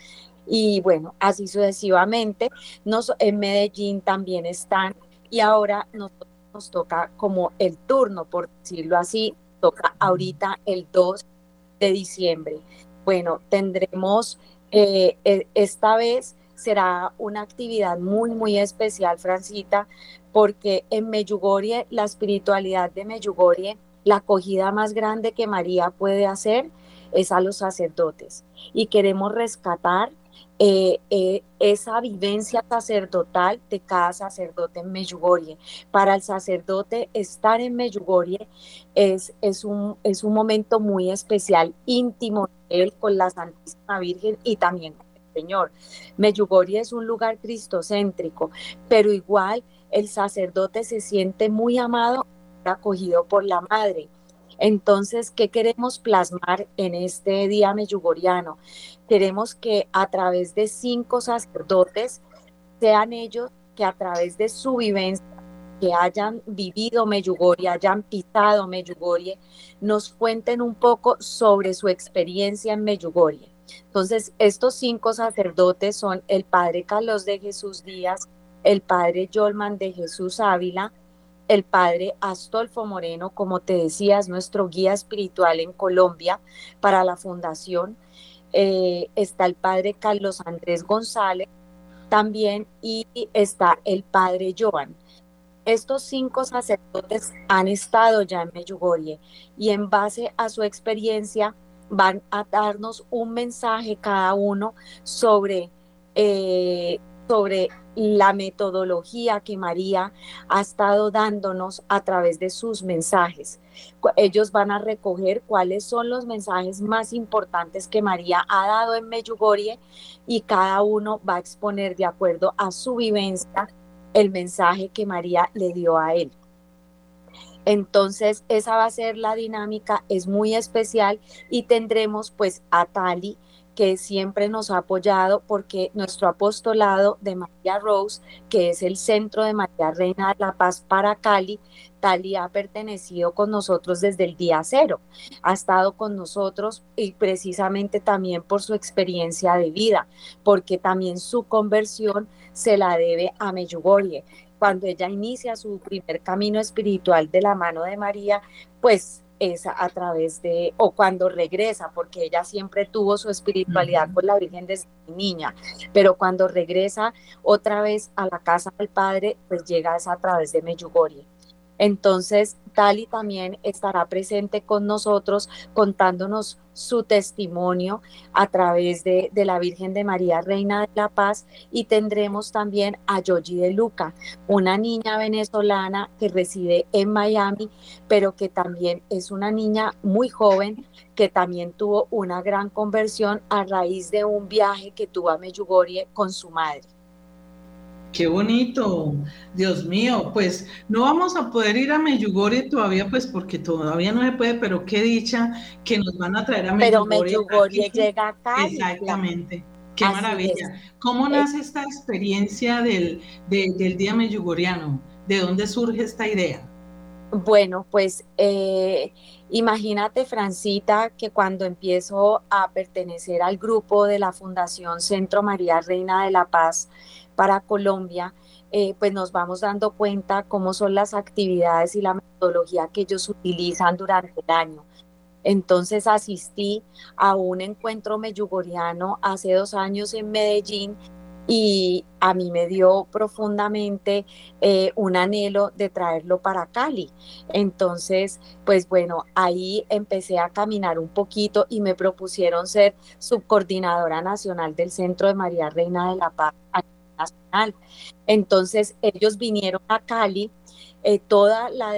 y bueno, así sucesivamente. Nos, en Medellín también están y ahora nos, nos toca como el turno, por decirlo así, toca ahorita el 2 de diciembre. Bueno, tendremos eh, e, esta vez será una actividad muy, muy especial, Francita, porque en Meyugorie, la espiritualidad de Meyugorie, la acogida más grande que María puede hacer es a los sacerdotes. Y queremos rescatar eh, eh, esa vivencia sacerdotal de cada sacerdote en Meyugorie. Para el sacerdote estar en Meyugorie es, es, un, es un momento muy especial, íntimo él con la Santísima Virgen y también con el Señor. Meyugorie es un lugar cristocéntrico, pero igual el sacerdote se siente muy amado, acogido por la Madre. Entonces, ¿qué queremos plasmar en este día meyugoriano? Queremos que a través de cinco sacerdotes sean ellos que a través de su vivencia, que hayan vivido Meyugorie, hayan pisado Meyugorie, nos cuenten un poco sobre su experiencia en Meyugorie. Entonces, estos cinco sacerdotes son el padre Carlos de Jesús Díaz, el padre Yolman de Jesús Ávila, el padre Astolfo Moreno, como te decía, es nuestro guía espiritual en Colombia para la fundación. Eh, está el padre Carlos Andrés González también y está el padre Joan. Estos cinco sacerdotes han estado ya en Meyugorie y en base a su experiencia van a darnos un mensaje cada uno sobre, eh, sobre la metodología que María ha estado dándonos a través de sus mensajes. Ellos van a recoger cuáles son los mensajes más importantes que María ha dado en Meyugorie y cada uno va a exponer de acuerdo a su vivencia el mensaje que María le dio a él. Entonces, esa va a ser la dinámica, es muy especial y tendremos pues a Tali, que siempre nos ha apoyado porque nuestro apostolado de María Rose, que es el centro de María Reina de la Paz para Cali, Tali ha pertenecido con nosotros desde el día cero, ha estado con nosotros y precisamente también por su experiencia de vida, porque también su conversión se la debe a Meyugorie. Cuando ella inicia su primer camino espiritual de la mano de María, pues es a través de, o cuando regresa, porque ella siempre tuvo su espiritualidad con la Virgen desde niña, pero cuando regresa otra vez a la casa del Padre, pues llega a través de Meyugorie. Entonces, Tali también estará presente con nosotros contándonos su testimonio a través de, la Virgen de María, Reina de la Paz, y tendremos también a Yogi de Luca, una niña venezolana que reside en Miami, pero que también es una niña muy joven, que también tuvo una gran conversión a raíz de un viaje que tuvo a Meyugorie con su madre. Qué bonito, Dios mío, pues no vamos a poder ir a Meyugorie todavía, pues porque todavía no se puede, pero qué dicha que nos van a traer a Meyugorie. Pero Meyugorie llega acá. Exactamente, qué maravilla. ¿Cómo nace esta experiencia del, del Día Meyugoriano? ¿De dónde surge esta idea? Bueno, pues eh, imagínate, Francita, que cuando empiezo a pertenecer al grupo de la Fundación Centro María Reina de la Paz, para Colombia, eh, pues nos vamos dando cuenta cómo son las actividades y la metodología que ellos utilizan durante el año. Entonces asistí a un encuentro meyugoriano hace dos años en Medellín y a mí me dio profundamente eh, un anhelo de traerlo para Cali. Entonces, pues bueno, ahí empecé a caminar un poquito y me propusieron ser subcoordinadora nacional del Centro de María Reina de la Paz nacional. Entonces ellos vinieron a Cali, eh, toda la,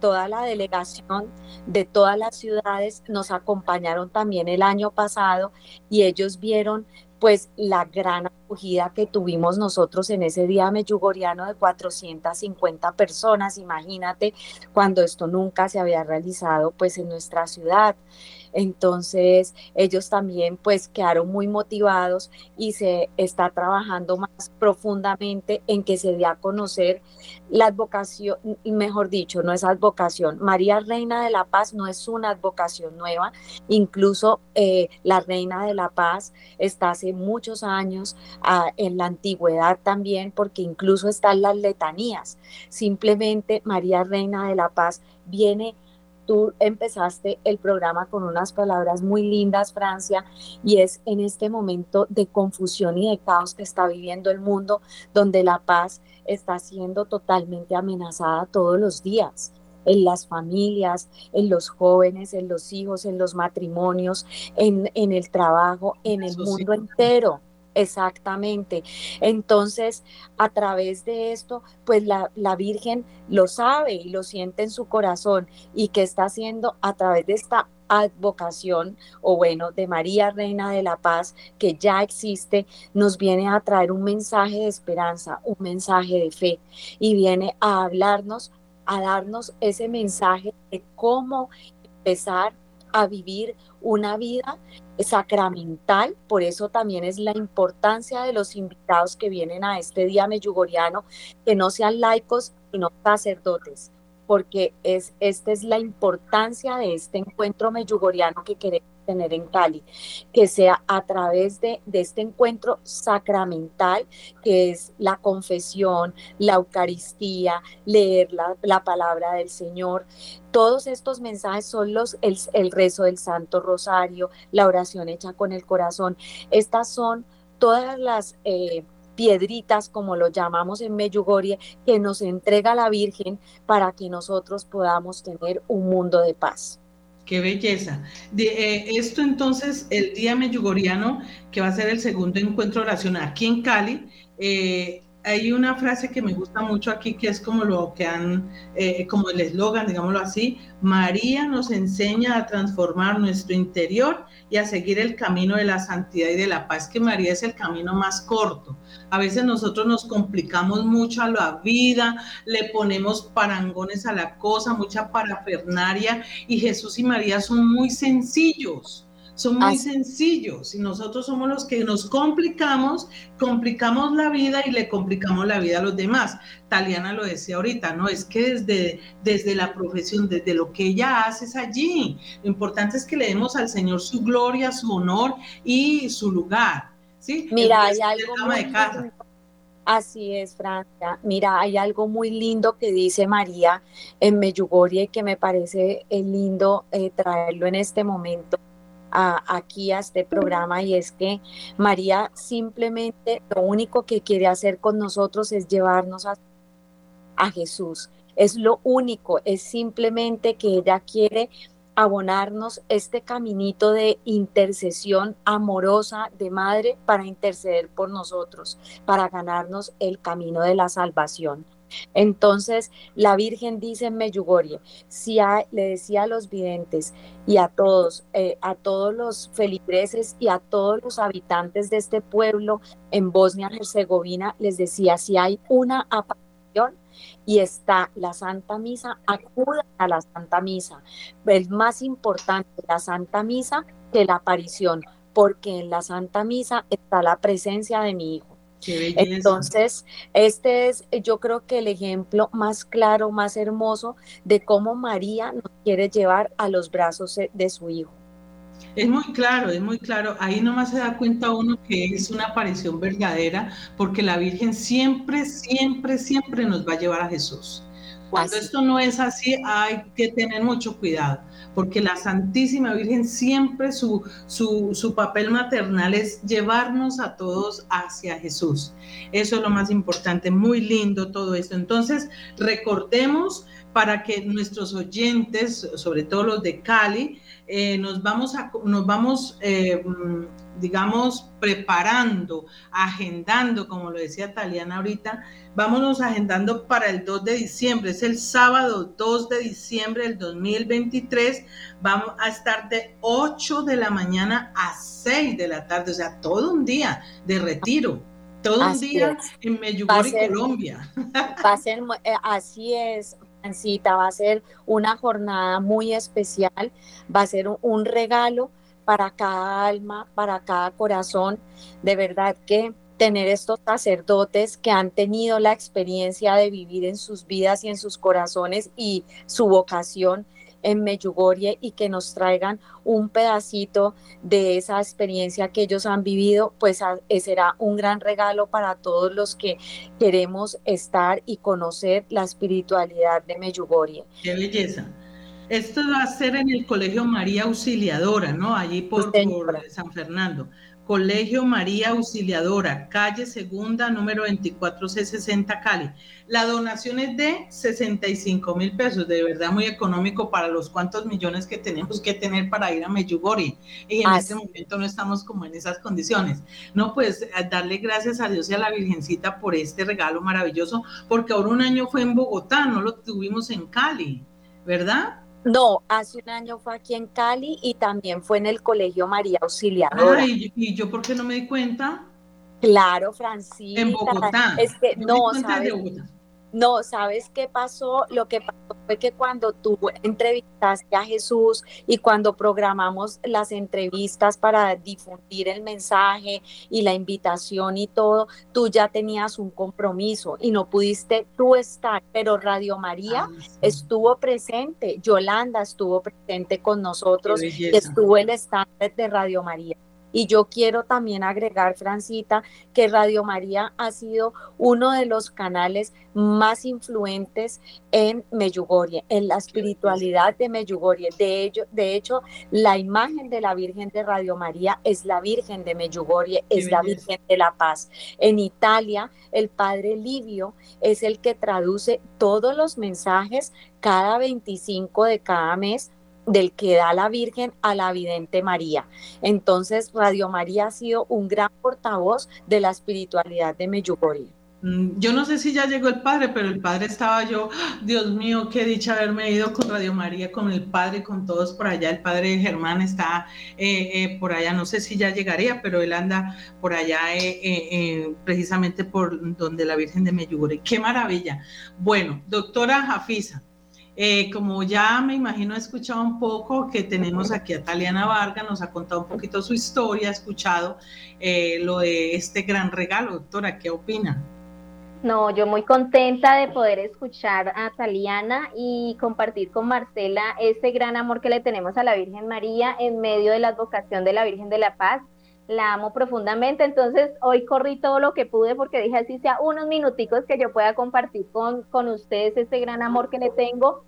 toda la delegación de todas las ciudades nos acompañaron también el año pasado y ellos vieron pues la gran acogida que tuvimos nosotros en ese día meyugoriano de 450 personas, imagínate cuando esto nunca se había realizado pues en nuestra ciudad. Entonces ellos también pues quedaron muy motivados y se está trabajando más profundamente en que se dé a conocer la advocación, mejor dicho, no es advocación. María Reina de la Paz no es una advocación nueva, incluso eh, la Reina de la Paz está hace muchos años ah, en la antigüedad también, porque incluso están las letanías. Simplemente María Reina de la Paz viene tú empezaste el programa con unas palabras muy lindas, Francia, y es en este momento de confusión y de caos que está viviendo el mundo, donde la paz está siendo totalmente amenazada todos los días en las familias, en los jóvenes, en los hijos, en los matrimonios, en, en el trabajo, en el mundo entero. Exactamente. Entonces, a través de esto, pues la, la, Virgen lo sabe y lo siente en su corazón. Y que está haciendo a través de esta advocación o bueno, de María Reina de la Paz, que ya existe, nos viene a traer un mensaje de esperanza, un mensaje de fe. Y viene a hablarnos, a darnos ese mensaje de cómo empezar a vivir una vida sacramental, por eso también es la importancia de los invitados que vienen a este día meyugoriano, que no sean laicos, sino sacerdotes, porque es, esta es la importancia de este encuentro meyugoriano que queremos tener en Cali, que sea a través de, este encuentro sacramental, que es la confesión, la Eucaristía, leer la, la palabra del Señor. Todos estos mensajes son los, el, el rezo del Santo Rosario, la oración hecha con el corazón. Estas son todas las... Eh, piedritas, como lo llamamos en Meyugorie, que nos entrega la Virgen para que nosotros podamos tener un mundo de paz. Qué belleza. De, eh, esto entonces, el Día Meyugoriano, que va a ser el segundo encuentro de oración aquí en Cali, eh, hay una frase que me gusta mucho aquí, que es como lo que han, eh, como el eslogan, digámoslo así, María nos enseña a transformar nuestro interior y a seguir el camino de la santidad y de la paz, que María es el camino más corto. A veces nosotros nos complicamos mucho a la vida, le ponemos parangones a la cosa, mucha parafernaria, y Jesús y María son muy sencillos son muy sencillos y nosotros somos los que nos complicamos, complicamos la vida y le complicamos la vida a los demás. Taliana lo decía ahorita, ¿no? Es que desde, desde la profesión, desde lo que ella hace es allí. Lo importante es que le demos al Señor su gloria, su honor y su lugar. ¿sí? Mira, hay algo muy Así es, Francia. Mira, hay algo muy lindo que dice María en Meyugorie que me parece eh, lindo eh, traerlo en este momento aquí a este programa y es que María simplemente lo único que quiere hacer con nosotros es llevarnos a, a Jesús. Es lo único, es simplemente que ella quiere abonarnos este caminito de intercesión amorosa de madre para interceder por nosotros, para ganarnos el camino de la salvación. Entonces, la Virgen dice en Meyugorie, si le decía a los videntes y a todos, eh, a todos los feligreses y a todos los habitantes de este pueblo en Bosnia-Herzegovina, les decía, si hay una aparición, y está la Santa Misa, acudan a la Santa Misa. Es más importante la Santa Misa que la aparición, porque en la Santa Misa está la presencia de mi Hijo. Entonces, este es yo creo que el ejemplo más claro, más hermoso de cómo María nos quiere llevar a los brazos de su Hijo. Es muy claro, es muy claro. Ahí nomás se da cuenta uno que es una aparición verdadera, porque la Virgen siempre, siempre, siempre nos va a llevar a Jesús. Cuando esto no es así, hay que tener mucho cuidado, porque la Santísima Virgen siempre su, su, su, papel maternal es llevarnos a todos hacia Jesús. Eso es lo más importante, muy lindo todo esto. Entonces, recordemos para que nuestros oyentes, sobre todo los de Cali, eh, nos vamos, a, nos vamos eh, mm, digamos, preparando, agendando, como lo decía Taliana ahorita, vámonos agendando para el 2 de diciembre, es el sábado 2 de diciembre del 2023, vamos a estar de 8 de la mañana a 6 de la tarde, o sea, todo un día de retiro. Todo un día en Medjugorje, Colombia. Va a ser, eh, así es, va a ser una jornada muy especial, va a ser un, regalo para cada alma, para cada corazón. De verdad que tener estos sacerdotes que han tenido la experiencia de vivir en sus vidas y en sus corazones y su vocación en Meyugorie y que nos traigan un pedacito de esa experiencia que ellos han vivido, pues eh, será un gran regalo para todos los que queremos estar y conocer la espiritualidad de Meyugorie. Qué belleza. Esto va a ser en el Colegio María Auxiliadora, ¿no? Allí por San Fernando. Colegio María Auxiliadora, calle Segunda, número 24C60 Cali. La donación es de 65 mil pesos, de verdad muy económico para los cuantos millones que tenemos que tener para ir a Meyugori. Y en este momento no estamos como en esas condiciones. No, pues darle gracias a Dios y a la Virgencita por este regalo maravilloso, porque ahora un año fue en Bogotá, no lo tuvimos en Cali, ¿verdad? No, hace un año fue aquí en Cali y también fue en el Colegio María Auxiliadora. Ay, ¿y yo por qué no me di cuenta? Claro, Francisca. En Bogotá. Es que no, ¿sabes? No, ¿sabes qué pasó? Lo que pasó fue que cuando tú entrevistaste a Jesús y cuando programamos las entrevistas para difundir el mensaje y la invitación y todo, tú ya tenías un compromiso y no pudiste tú estar, pero Radio María ah, estuvo presente, Yolanda estuvo presente con nosotros, estuvo el estándar de Radio María. Y yo quiero también agregar, Francita, que Radio María ha sido uno de los canales más influentes en Meyugorie, en la espiritualidad de Meyugorie. De, ello, de hecho, la imagen de la Virgen de Radio María es la Virgen de Meyugorie, es la Virgen de la Paz. En Italia, el Padre Livio es el que traduce todos los mensajes cada 25 de cada mes del que da la Virgen a la vidente María. Entonces, Radio María ha sido un gran portavoz de la espiritualidad de Meyugori. Mm, yo no sé si ya llegó el padre, pero el padre estaba yo, Dios mío, qué dicha haberme ido con Radio María, con el padre, con todos por allá. El padre Germán está eh, eh, por allá, no sé si ya llegaría, pero él anda por allá eh, precisamente por donde la Virgen de Meyugori. Qué maravilla. Bueno, doctora Jafisa, eh, como ya me imagino he escuchado un poco que tenemos aquí a Taliana Vargas, nos ha contado un poquito su historia, ha escuchado eh, lo de este gran regalo. Doctora, ¿qué opina? No, yo muy contenta de poder escuchar a Taliana y compartir con Marcela ese gran amor que le tenemos a la Virgen María en medio de la advocación de la Virgen de la Paz. La amo profundamente, entonces hoy corrí todo lo que pude porque dije así sea unos minuticos que yo pueda compartir con, con ustedes ese gran amor que le tengo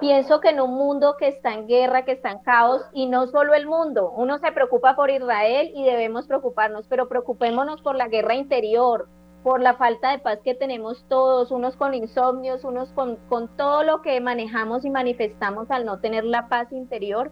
Pienso que en un mundo que está en guerra, que está en caos, y no solo el mundo, uno se preocupa por Israel y debemos preocuparnos, pero preocupémonos por la guerra interior, por la falta de paz que tenemos todos, unos con insomnios, unos con, con todo lo que manejamos y manifestamos al no tener la paz interior.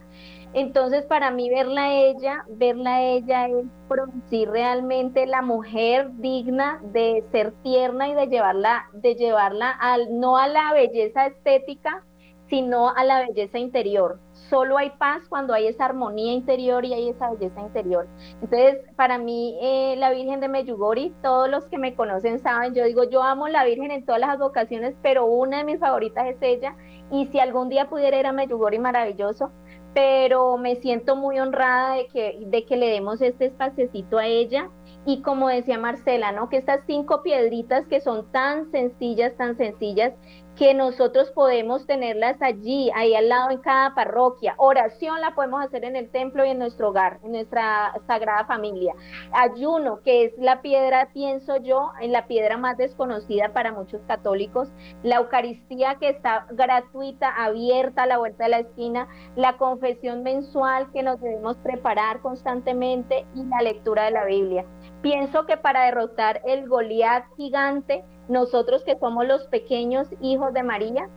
Entonces, para mí verla a ella, verla a ella es producir realmente la mujer digna de ser tierna y de llevarla, de llevarla al, no a la belleza estética, sino a la belleza interior. Solo hay paz cuando hay esa armonía interior y hay esa belleza interior. Entonces, para mí, eh, la Virgen de Meyugori, todos los que me conocen saben, yo digo, yo amo la Virgen en todas las vocaciones, pero una de mis favoritas es ella. Y si algún día pudiera ir a Meyugori, maravilloso. Pero me siento muy honrada de que, de que le demos este espacecito a ella y como decía Marcela, ¿no? Que estas cinco piedritas que son tan sencillas, tan sencillas, que nosotros podemos tenerlas allí, ahí al lado en cada parroquia. Oración la podemos hacer en el templo y en nuestro hogar, en nuestra sagrada familia. Ayuno, que es la piedra, pienso yo, en la piedra más desconocida para muchos católicos. La Eucaristía que está gratuita, abierta a la vuelta de la esquina. La confesión mensual que nos debemos preparar constantemente y la lectura de la Biblia. Pienso que para derrotar el Goliat gigante, nosotros que somos los pequeños hijos de María,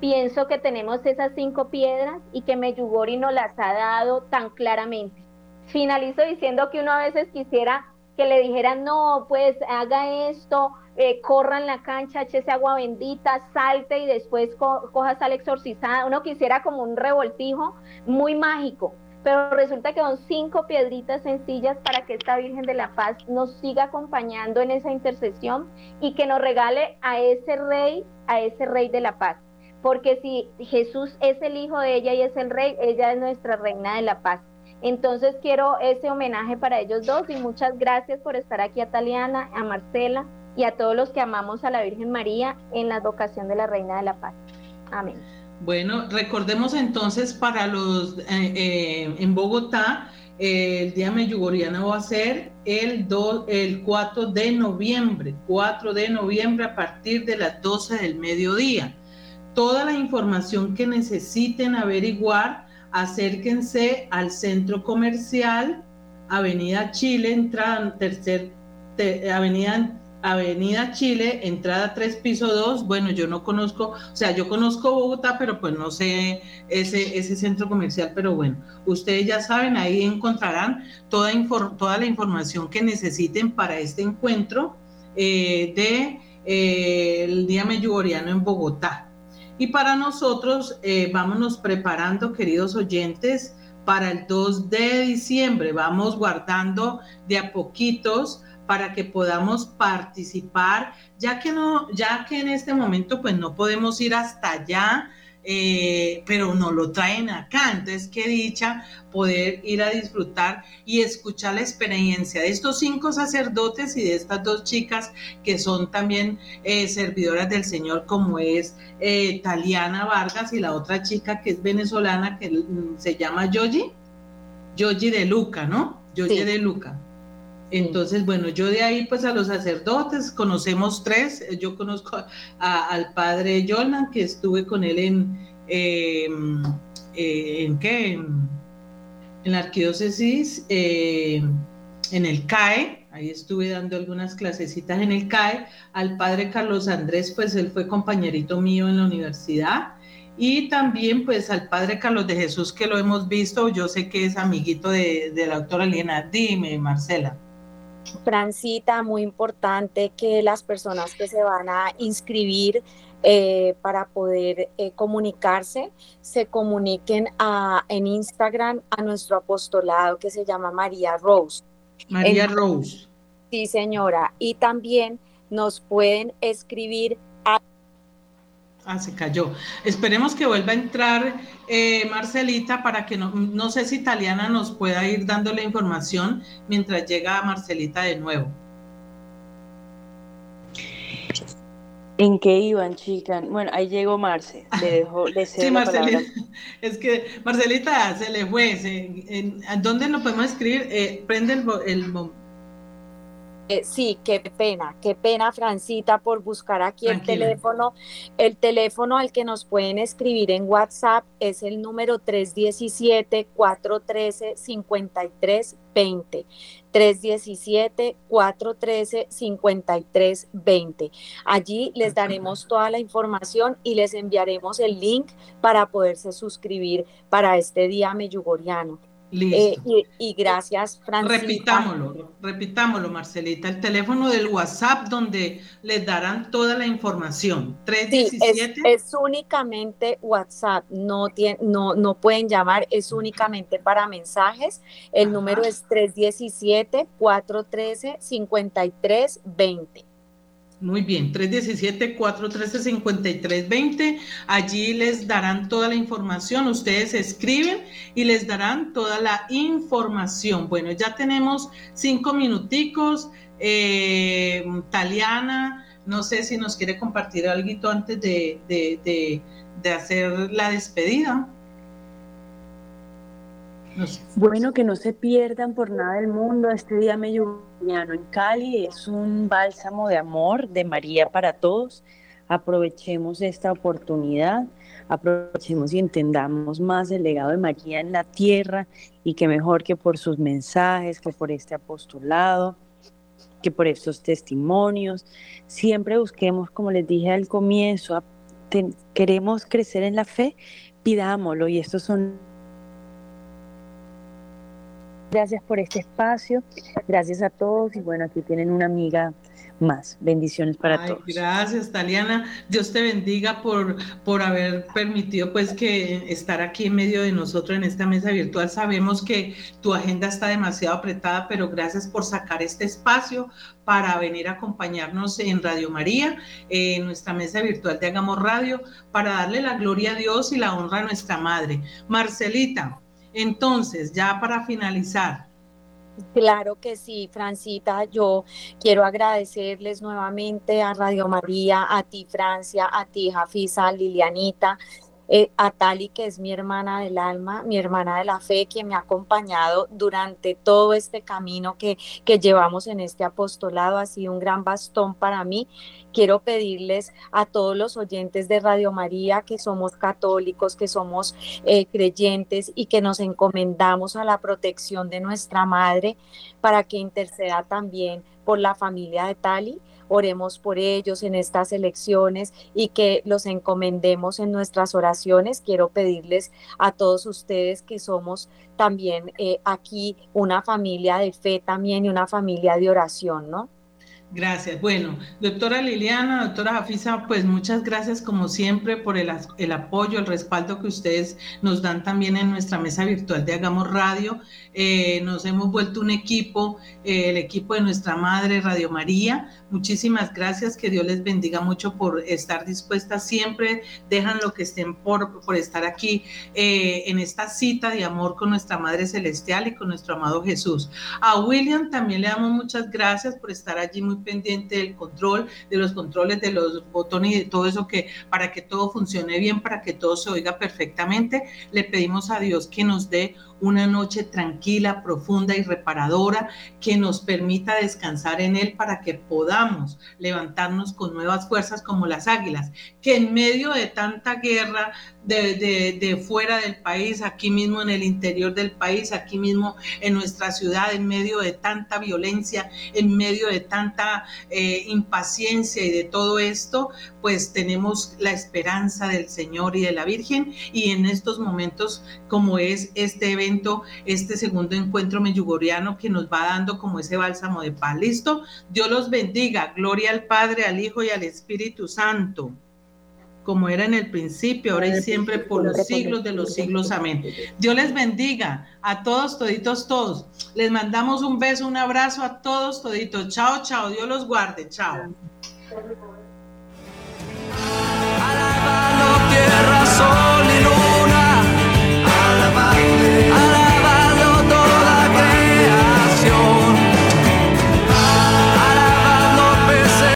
pienso que tenemos esas cinco piedras y que Meyugori nos las ha dado tan claramente. Finalizo diciendo que uno a veces quisiera que le dijeran, no, pues haga esto, eh, corra en la cancha, ese agua bendita, salte y después coja sal exorcizada. Uno quisiera como un revoltijo muy mágico, pero resulta que son cinco piedritas sencillas para que esta Virgen de la Paz nos siga acompañando en esa intercesión y que nos regale a ese rey, a ese rey de la paz. Porque si Jesús es el hijo de ella y es el rey, ella es nuestra reina de la paz. Entonces quiero ese homenaje para ellos dos y muchas gracias por estar aquí a Taliana, a Marcela y a todos los que amamos a la Virgen María en la vocación de la Reina de la Paz. Amén. Bueno, recordemos entonces para los eh, eh, en Bogotá, el Día Meyugoriano va a ser el, el 4 de noviembre, 4 de noviembre a partir de las 12 del mediodía. Toda la información que necesiten averiguar, acérquense al centro comercial, Avenida Chile, entrada tercer, Avenida Avenida Chile, entrada 3, piso 2. Bueno, yo no conozco, o sea, yo conozco Bogotá, pero pues no sé ese, ese centro comercial, pero bueno, ustedes ya saben, ahí encontrarán toda, toda la información que necesiten para este encuentro eh, de eh, el Día Meyugoriano en Bogotá. Y para nosotros, eh, vámonos preparando, queridos oyentes, para el 2 de diciembre. Vamos guardando de a poquitos para que podamos participar, ya que no, ya que en este momento pues no podemos ir hasta allá, eh, pero nos lo traen acá. Entonces, qué dicha poder ir a disfrutar y escuchar la experiencia de estos cinco sacerdotes y de estas dos chicas que son también eh, servidoras del Señor, como es eh, Taliana Vargas y la otra chica que es venezolana que mm, se llama Yogi, Yogi de Luca, ¿no? Yogi de Luca. Entonces, bueno, yo de ahí pues a los sacerdotes, conocemos tres, yo conozco al padre Jonan, que estuve con él en, em, eh, ¿en qué? En, la arquidiócesis, eh, en el CAE, ahí estuve dando algunas clasecitas en el CAE, al padre Carlos Andrés, pues él fue compañerito mío en la universidad, y también pues al padre Carlos de Jesús que lo hemos visto, yo sé que es amiguito de, la doctora Liena, dime Marcela. Francita, muy importante que las personas que se van a inscribir eh, para poder eh, comunicarse, se comuniquen a, en Instagram a nuestro apostolado que se llama María Rose. María Rose. Sí, señora. Y también nos pueden escribir Ah, se cayó. Esperemos que vuelva a entrar eh, Marcelita para que no, no sé si Italiana nos pueda ir dando la información mientras llega Marcelita de nuevo. ¿En qué iban, chicas? Bueno, ahí llegó Marce. Le dejo, le sí, Marcelita. Es que Marcelita se le fue. en, ¿Dónde lo podemos escribir? Eh, prende el, el, eh, sí, qué pena, qué pena, Francita, por buscar aquí el teléfono. El teléfono al que nos pueden escribir en WhatsApp es el número 317-413-5320. 317-413-5320. Allí les daremos toda la información y les enviaremos el link para poderse suscribir para este día meyugoriano. Eh, y, gracias, Francisca. Repitámoslo, repitámoslo, Marcelita. El teléfono del WhatsApp donde les darán toda la información. 317. es, únicamente WhatsApp, no, tiene, no, no pueden llamar, es únicamente para mensajes. El número es 317-413-5320. Muy bien, 317-413-5320. Allí les darán toda la información. Ustedes escriben y les darán toda la información. Bueno, ya tenemos cinco minuticos. Eh, Taliana, no sé si nos quiere compartir algo antes de, hacer la despedida. Bueno, que no se pierdan por nada del mundo este día medio en Cali es un bálsamo de amor de María para todos. Aprovechemos esta oportunidad, aprovechemos y entendamos más el legado de María en la tierra y que mejor que por sus mensajes, que por este apostolado, que por estos testimonios. Siempre busquemos, como les dije al comienzo, queremos crecer en la fe, pidámoslo y estos son Gracias por este espacio, gracias a todos y bueno, aquí tienen una amiga más. Bendiciones para todos. Gracias, Taliana. Dios te bendiga por, por haber permitido pues que estar aquí en medio de nosotros en esta mesa virtual. Sabemos que tu agenda está demasiado apretada, pero gracias por sacar este espacio para venir a acompañarnos en Radio María, en nuestra mesa virtual de Hagamos Radio, para darle la gloria a Dios y la honra a nuestra Madre. Marcelita, entonces, ya para finalizar, Claro que sí, Francita. Yo quiero agradecerles nuevamente a Radio María, a ti, Francia, a ti, Jafisa, Lilianita, eh, a Tali, que es mi hermana del alma, mi hermana de la fe, que me ha acompañado durante todo este camino que, que llevamos en este apostolado. Ha sido un gran bastón para mí quiero pedirles a todos los oyentes de Radio María que somos católicos, que somos eh, creyentes y que nos encomendamos a la protección de nuestra Madre para que interceda también por la familia de Tali. Oremos por ellos en estas elecciones y que los encomendemos en nuestras oraciones. Quiero pedirles a todos ustedes que somos también eh, aquí una familia de fe también y una familia de oración, ¿no? Gracias. Bueno, doctora Liliana, doctora Jafisa, pues muchas gracias como siempre por el, el, apoyo, el respaldo que ustedes nos dan también en nuestra mesa virtual de Hagamos Radio. Eh, nos hemos vuelto un equipo, eh, el equipo de nuestra madre Radio María. Muchísimas gracias, que Dios les bendiga mucho por estar dispuestas siempre. Dejan lo que estén por, por estar aquí eh, en esta cita de amor con nuestra Madre Celestial y con nuestro amado Jesús. A William también le damos muchas gracias por estar allí muy pendiente del control, de los controles, de los botones y de todo eso que para que todo funcione bien, para que todo se oiga perfectamente. Le pedimos a Dios que nos dé una noche tranquila, profunda y reparadora que nos permita descansar en Él para que podamos levantarnos con nuevas fuerzas como las águilas, que en medio de tanta guerra de, de, fuera del país, aquí mismo en el interior del país, aquí mismo en nuestra ciudad, en medio de tanta violencia, en medio de tanta eh, impaciencia y de todo esto, pues tenemos la esperanza del Señor y de la Virgen. Y en estos momentos como es este evento, este segundo encuentro meyugoriano que nos va dando como ese bálsamo de paz. Listo, Dios los bendiga, gloria al Padre, al Hijo y al Espíritu Santo como era en el principio, ahora y siempre, por los siglos de los siglos. Amén. Dios les bendiga a todos, toditos, todos. Les mandamos un beso, un abrazo a todos, toditos. Chao, chao. Dios los guarde. Chao.